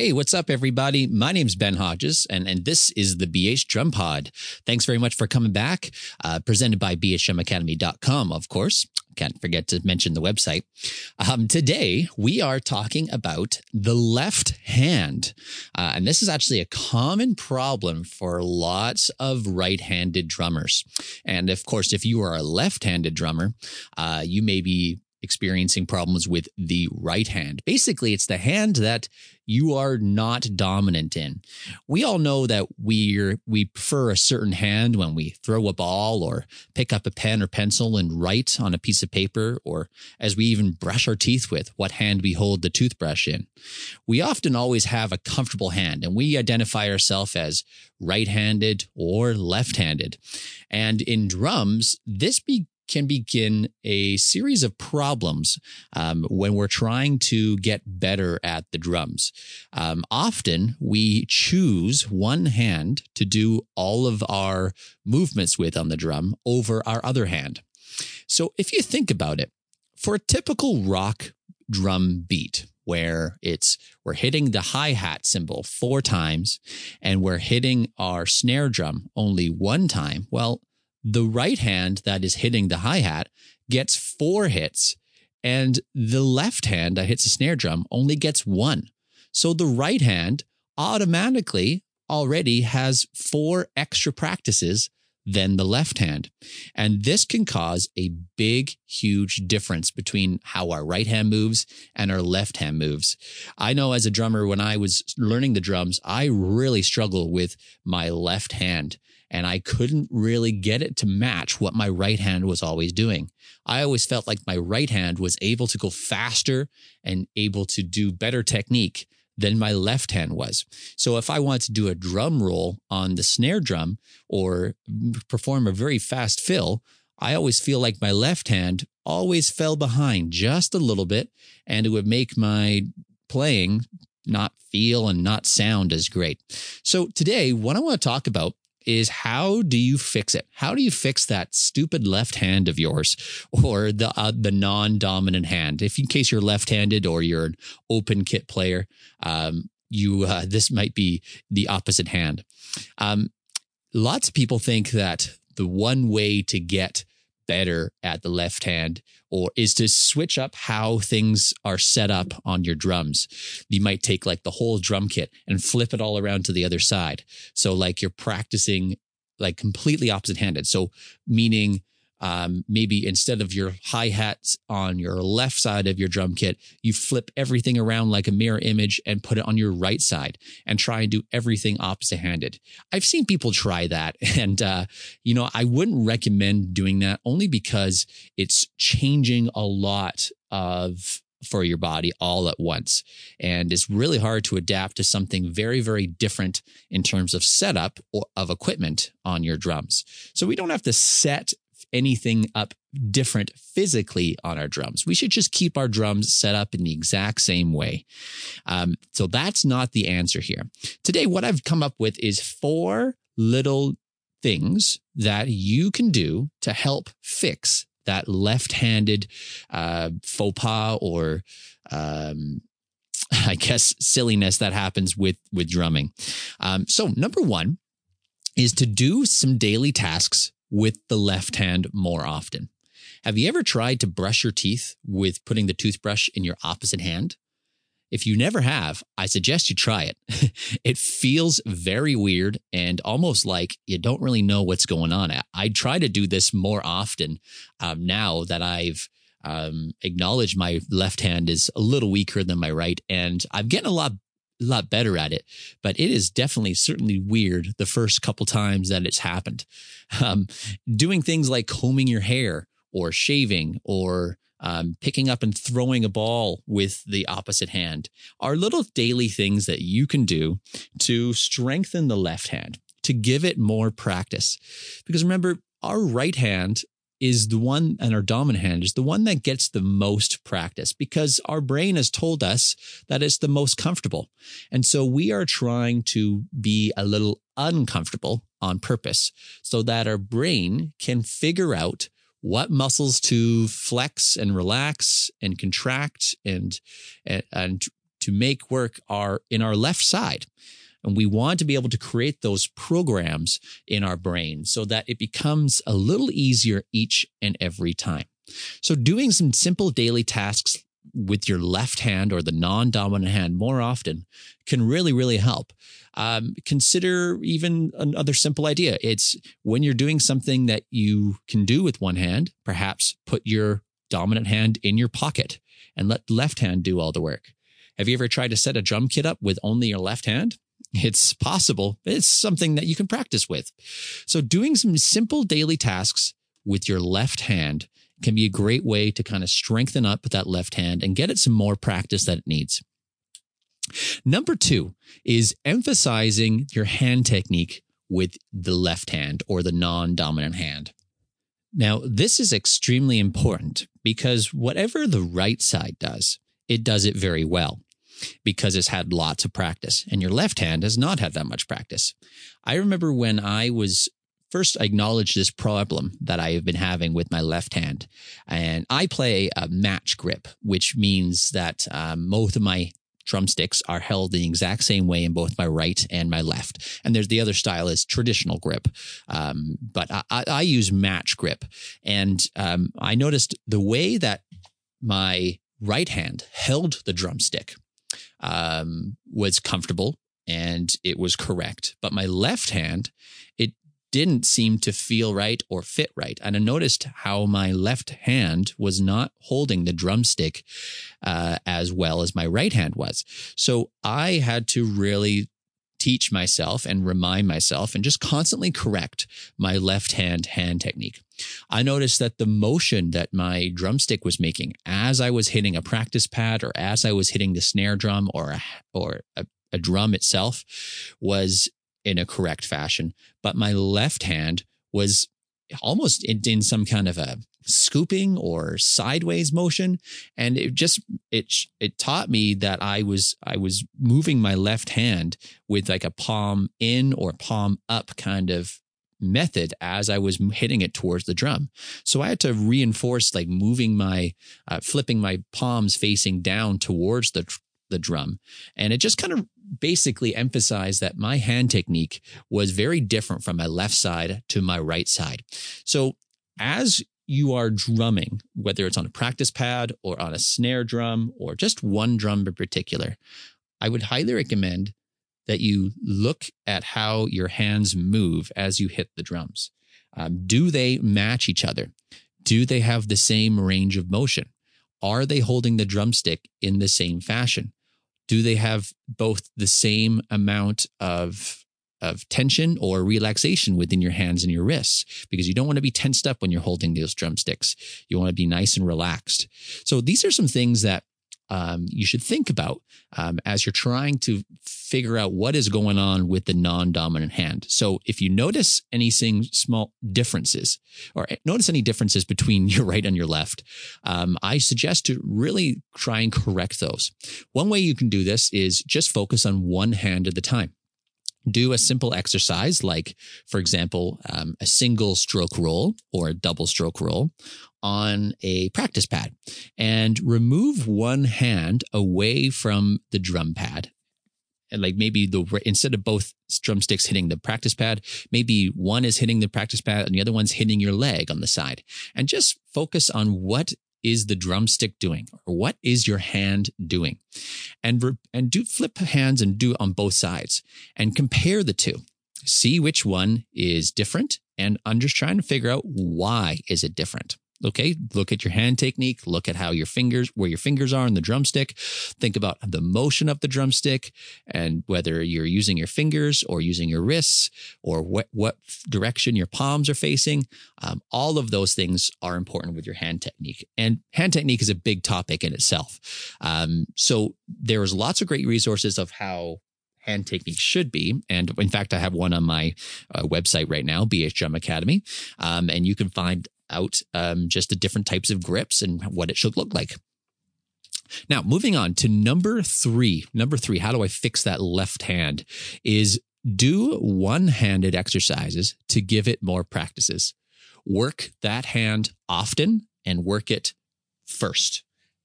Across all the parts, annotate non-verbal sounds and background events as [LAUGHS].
Hey, what's up, everybody? My name's Ben Hodges, and, and this is the BH Drum Pod. Thanks very much for coming back. Uh, presented by BHDrumAcademy.com, of course. Can't forget to mention the website. Um, today, we are talking about the left hand. Uh, and this is actually a common problem for lots of right handed drummers. And of course, if you are a left handed drummer, uh, you may be experiencing problems with the right hand. Basically, it's the hand that you are not dominant in. We all know that we we prefer a certain hand when we throw a ball or pick up a pen or pencil and write on a piece of paper or as we even brush our teeth with what hand we hold the toothbrush in. We often always have a comfortable hand and we identify ourselves as right-handed or left-handed. And in drums, this be can begin a series of problems um, when we're trying to get better at the drums. Um, often we choose one hand to do all of our movements with on the drum over our other hand. So if you think about it, for a typical rock drum beat, where it's we're hitting the hi-hat cymbal four times and we're hitting our snare drum only one time. Well, the right hand that is hitting the hi hat gets four hits, and the left hand that hits the snare drum only gets one. So the right hand automatically already has four extra practices than the left hand. And this can cause a big, huge difference between how our right hand moves and our left hand moves. I know as a drummer, when I was learning the drums, I really struggle with my left hand and I couldn't really get it to match what my right hand was always doing. I always felt like my right hand was able to go faster and able to do better technique than my left hand was. So if I wanted to do a drum roll on the snare drum or perform a very fast fill, I always feel like my left hand always fell behind just a little bit and it would make my playing not feel and not sound as great. So today, what I want to talk about is how do you fix it? How do you fix that stupid left hand of yours or the uh, the non-dominant hand? If in case you're left-handed or you're an open kit player, um, you uh, this might be the opposite hand. Um, lots of people think that the one way to get better at the left hand or is to switch up how things are set up on your drums. You might take like the whole drum kit and flip it all around to the other side. So like you're practicing like completely opposite handed. So meaning um, maybe instead of your hi hats on your left side of your drum kit, you flip everything around like a mirror image and put it on your right side and try and do everything opposite handed. I've seen people try that. [LAUGHS] And, uh, you know, I wouldn't recommend doing that only because it's changing a lot of for your body all at once. And it's really hard to adapt to something very, very different in terms of setup of equipment on your drums. So we don't have to set anything up different physically on our drums. We should just keep our drums set up in the exact same way. Um, so that's not the answer here. Today, what I've come up with is four little things that you can do to help fix that left-handed uh, faux pas or um, [LAUGHS] I guess silliness that happens with with drumming. Um, so number one is to do some daily tasks with the left hand more often. Have you ever tried to brush your teeth with putting the toothbrush in your opposite hand? If you never have, I suggest you try it. [LAUGHS] it feels very weird and almost like you don't really know what's going on. I try to do this more often um, now that I've um, acknowledged my left hand is a little weaker than my right, and I'm getting a lot lot better at it, but it is definitely certainly weird the first couple times that it's happened. [LAUGHS] Um, doing things like combing your hair or shaving or um, picking up and throwing a ball with the opposite hand are little daily things that you can do to strengthen the left hand, to give it more practice. Because remember, our right hand is the one, and our dominant hand is the one that gets the most practice because our brain has told us that it's the most comfortable. And so we are trying to be a little uncomfortable on purpose so that our brain can figure out what muscles to flex and relax and contract and, and, and to make work are in our left side. And we want to be able to create those programs in our brain so that it becomes a little easier each and every time. So doing some simple daily tasks with your left hand or the non-dominant hand more often can really, really help. Um, consider even another simple idea. It's when you're doing something that you can do with one hand, perhaps put your dominant hand in your pocket and let left hand do all the work. Have you ever tried to set a drum kit up with only your left hand? It's possible. It's something that you can practice with. So doing some simple daily tasks with your left hand can be a great way to kind of strengthen up that left hand and get it some more practice that it needs. Number two is emphasizing your hand technique with the left hand or the non dominant hand. Now, this is extremely important because whatever the right side does, it does it very well because it's had lots of practice and your left hand has not had that much practice. I remember when I was first acknowledged this problem that I have been having with my left hand. And I play a match grip, which means that um, both of my drumsticks are held the exact same way in both my right and my left. And there's the other style is traditional grip. Um, but I, I, use match grip. And um, I noticed the way that my right hand held the drumstick um, was comfortable and it was correct. But my left hand, it didn't seem to feel right or fit right. And I noticed how my left hand was not holding the drumstick uh, as well as my right hand was. So I had to really teach myself and remind myself and just constantly correct my left hand hand technique. I noticed that the motion that my drumstick was making as I was hitting a practice pad or as I was hitting the snare drum or a, or a, a drum itself was in a correct fashion, but my left hand was almost in, in, some kind of a scooping or sideways motion and it just it it taught me that I was I was moving my left hand with like a palm in or palm up kind of method as I was hitting it towards the drum. So I had to reinforce like moving my uh, flipping my palms facing down towards the the drum. And it just kind of basically emphasized that my hand technique was very different from my left side to my right side. So as you are drumming, whether it's on a practice pad or on a snare drum or just one drum in particular, I would highly recommend that you look at how your hands move as you hit the drums. Um, do they match each other? Do they have the same range of motion? Are they holding the drumstick in the same fashion? Do they have both the same amount of of tension or relaxation within your hands and your wrists because you don't want to be tensed up when you're holding those drumsticks. You want to be nice and relaxed. So these are some things that um, you should think about um, as you're trying to figure out what is going on with the non-dominant hand. So if you notice anything small differences or notice any differences between [LAUGHS] your right and your left, um, I suggest to really try and correct those. One way you can do this is just focus on one hand at a time do a simple exercise like, for example, um, a single stroke roll or a double stroke roll on a practice pad and remove one hand away from the drum pad. And like maybe the instead of both drumsticks hitting the practice pad, maybe one is hitting the practice pad and the other one's hitting your leg on the side. And just focus on what is the drumstick doing or what is your hand doing and and do flip hands and do on both sides and compare the two see which one is different and i'm just trying to figure out why is it different Okay. Look at your hand technique. Look at how your fingers, where your fingers are in the drumstick. Think about the motion of the drumstick and whether you're using your fingers or using your wrists or what, what direction your palms are facing. Um, all of those things are important with your hand technique. And hand technique is a big topic in itself. Um, so there's lots of great resources of how hand technique should be. And in fact, I have one on my uh, website right now, BH Drum Academy. Um, and you can find out um, just the different types of grips and what it should look like. Now, moving on to number three. Number three, how do I fix that left hand? Is do one handed exercises to give it more practices. Work that hand often and work it first.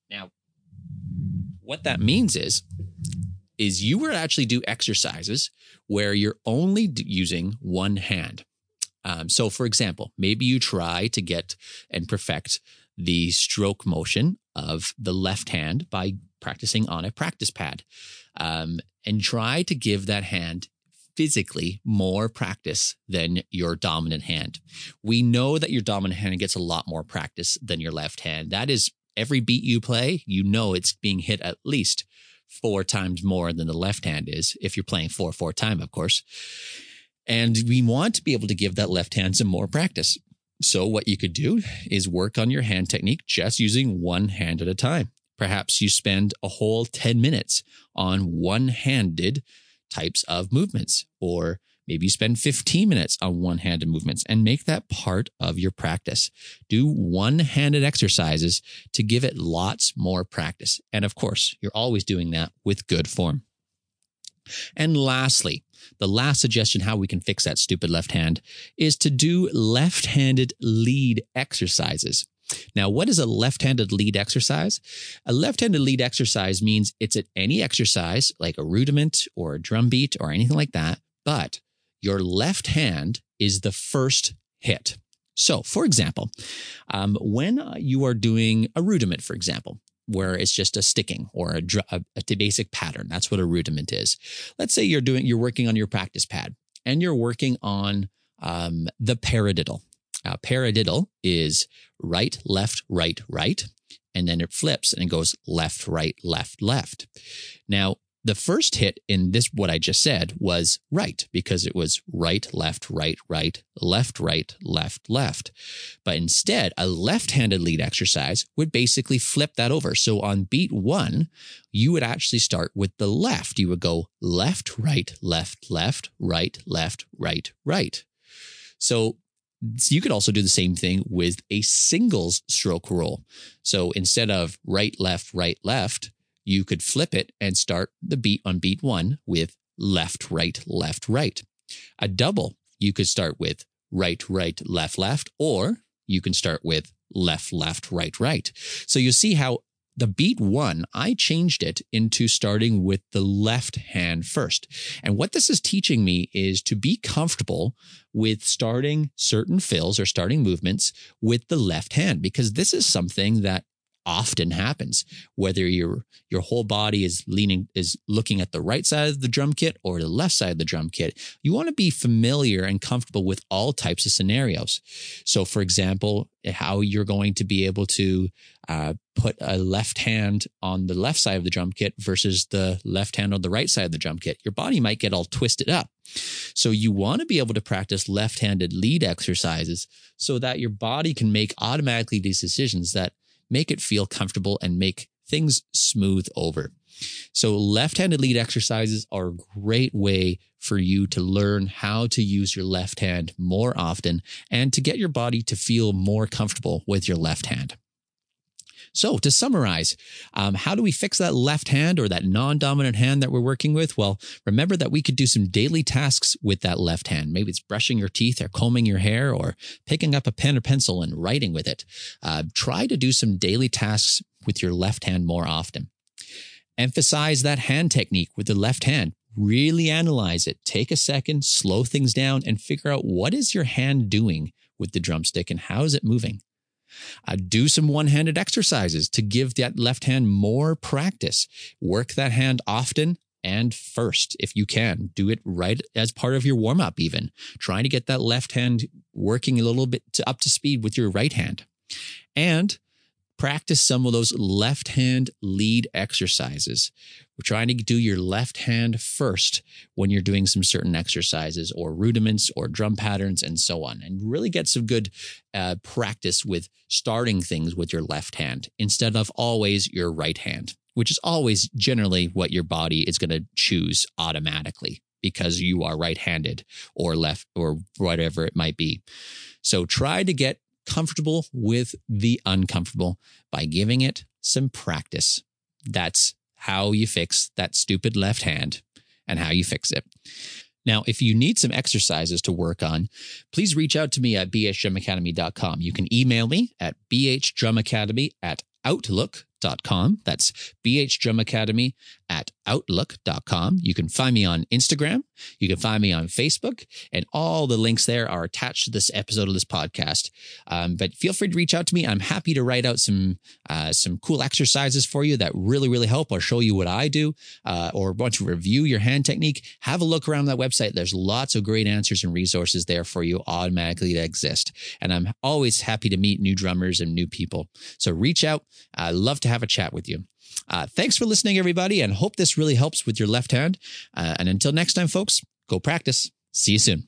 Now, What that means is, is you would actually do exercises where you're only using one hand. Um, so, for example, maybe you try to get and perfect the stroke motion of the left hand by practicing on a practice pad um, and try to give that hand physically more practice than your dominant hand. We know that your dominant hand gets a lot more practice than your left hand. That is every beat you play, you know it's being hit at least four times more than the left hand is if you're playing four four time, of course. And we want to be able to give that left hand some more practice. So what you could do is work on your hand technique just using one hand at a time. Perhaps you spend a whole 10 minutes on one handed types of movements, or maybe you spend 15 minutes on one handed movements and make that part of your practice. Do one handed exercises to give it lots more practice. And of course, you're always doing that with good form. And lastly, the last suggestion how we can fix that stupid left hand is to do left handed lead exercises. Now, what is a left handed lead exercise? A left handed lead exercise means it's at any exercise like a rudiment or a drum beat or anything like that, but your left hand is the first hit. So, for example, um, when you are doing a rudiment, for example, where it's just a sticking or a, a, a basic pattern. That's what a rudiment is. Let's say you're doing, you're working on your practice pad and you're working on um, the paradiddle. Paradiddle is right, left, right, right. And then it flips and it goes left, right, left, left. Now, the first hit in this, what I just said, was right because it was right, left, right, right, left, right, left, left. But instead, a left handed lead exercise would basically flip that over. So on beat one, you would actually start with the left. You would go left, right, left, left, right, left, right, right. So you could also do the same thing with a singles stroke roll. So instead of right, left, right, left, you could flip it and start the beat on beat one with left, right, left, right. A double, you could start with right, right, left, left, or you can start with left, left, right, right. So you see how the beat one, I changed it into starting with the left hand first. And what this is teaching me is to be comfortable with starting certain fills or starting movements with the left hand, because this is something that often happens whether your your whole body is leaning is looking at the right side of the drum kit or the left side of the drum kit. You want to be familiar and comfortable with all types of scenarios. So for example how you're going to be able to uh, put a left hand on the left side of the drum kit versus the left hand on the right side of the drum kit. Your body might get all twisted up. So you want to be able to practice left-handed lead exercises so that your body can make automatically these decisions that make it feel comfortable and make things smooth over. So left-handed lead exercises are a great way for you to learn how to use your left hand more often and to get your body to feel more comfortable with your left hand. So to summarize, um, how do we fix that left hand or that non-dominant hand that we're working with? Well, remember that we could do some daily tasks with that left hand. Maybe it's brushing your teeth or combing your hair or picking up a pen or pencil and writing with it. Uh, try to do some daily tasks with your left hand more often. Emphasize that hand technique with the left hand. Really analyze it. Take a second, slow things down, and figure out what is your hand doing with the drumstick and how is it moving. Uh, do some one handed exercises to give that left hand more practice. Work that hand often and first if you can. Do it right as part of your warm up, even. Trying to get that left hand working a little bit to, up to speed with your right hand. And practice some of those left hand lead exercises. We're trying to do your left hand first when you're doing some certain exercises or rudiments or drum patterns and so on, and really get some good uh, practice with starting things with your left hand instead of always your right hand, which is always generally what your body is going to choose automatically because you are right handed or left or whatever it might be. So try to get comfortable with the uncomfortable by giving it some practice. That's how you fix that stupid left hand and how you fix it. Now, if you need some exercises to work on, please reach out to me at bhdrumacademy.com. You can email me at bhdrumacademy at outlook.com outlook.com. That's BH Drum Academy at outlook.com. You can find me on Instagram. You can find me on Facebook, and all the links there are attached to this episode of this podcast. Um, but feel free to reach out to me. I'm happy to write out some uh, some cool exercises for you that really really help. I'll show you what I do, uh, or want to review your hand technique. Have a look around that website. There's lots of great answers and resources there for you automatically to exist. And I'm always happy to meet new drummers and new people. So reach out. I love to have a chat with you. Uh, thanks for listening, everybody, and hope this really helps with your left hand. Uh, and until next time, folks, go practice. See you soon.